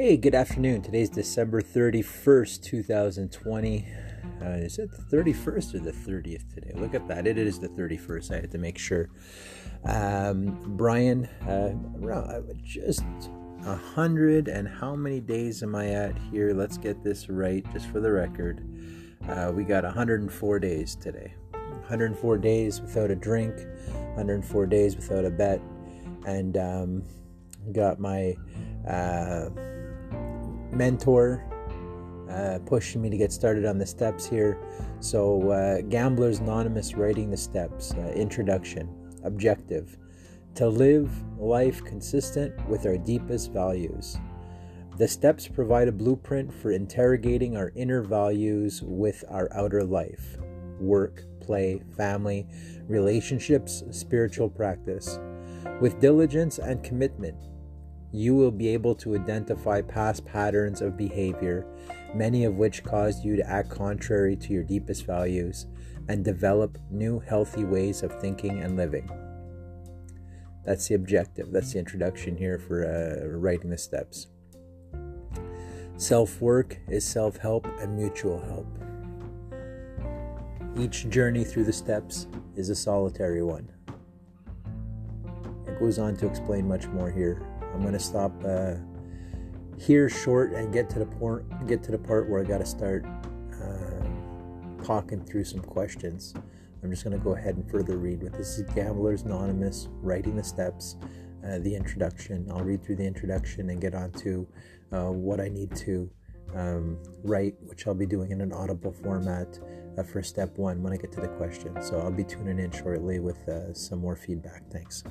Hey, good afternoon. Today's December 31st, 2020. Uh, is it the 31st or the 30th today? Look at that. It is the 31st. I had to make sure. Um, Brian, uh, uh just a hundred and how many days am I at here? Let's get this right, just for the record. Uh, we got 104 days today. 104 days without a drink, 104 days without a bet, and um, got my uh, mentor uh, pushing me to get started on the steps here. So, uh, Gamblers Anonymous writing the steps, uh, introduction, objective to live life consistent with our deepest values. The steps provide a blueprint for interrogating our inner values with our outer life work, play, family, relationships, spiritual practice. With diligence and commitment, you will be able to identify past patterns of behavior, many of which caused you to act contrary to your deepest values, and develop new healthy ways of thinking and living. That's the objective. That's the introduction here for uh, writing the steps. Self work is self help and mutual help. Each journey through the steps is a solitary one. It goes on to explain much more here I'm going to stop uh, here short and get to the point get to the part where I got to start uh, talking through some questions. I'm just going to go ahead and further read what this is Gamblers Anonymous writing the steps, uh, the introduction. I'll read through the introduction and get on to uh, what I need to um, write, which I'll be doing in an audible format uh, for step one when I get to the question. So I'll be tuning in shortly with uh, some more feedback. Thanks.